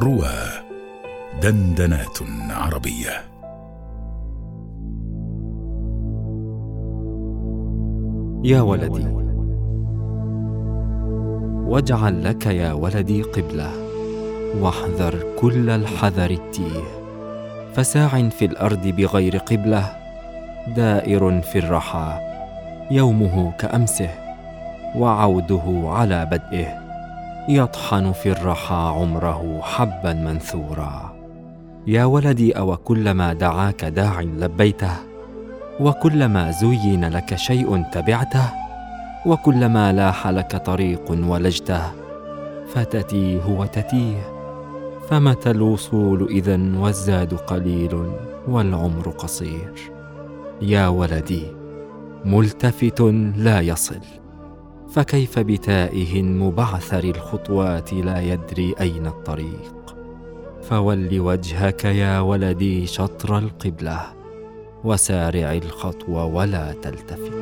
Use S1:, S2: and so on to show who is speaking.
S1: روى دندنات عربية.
S2: يا ولدي واجعل لك يا ولدي قبلة واحذر كل الحذر التيه. فساع في الأرض بغير قبلة دائر في الرحى يومه كأمسه وعوده على بدئه. يطحن في الرحى عمره حبا منثورا. يا ولدي أو كلما دعاك داع لبيته وكلما زين لك شيء تبعته وكلما لاح لك طريق ولجته فتتيه وتتيه فمتى الوصول اذا والزاد قليل والعمر قصير. يا ولدي ملتفت لا يصل. فكيف بتائه مبعثر الخطوات لا يدري أين الطريق؟ فول وجهك يا ولدي شطر القبلة وسارع الخطو ولا تلتفت.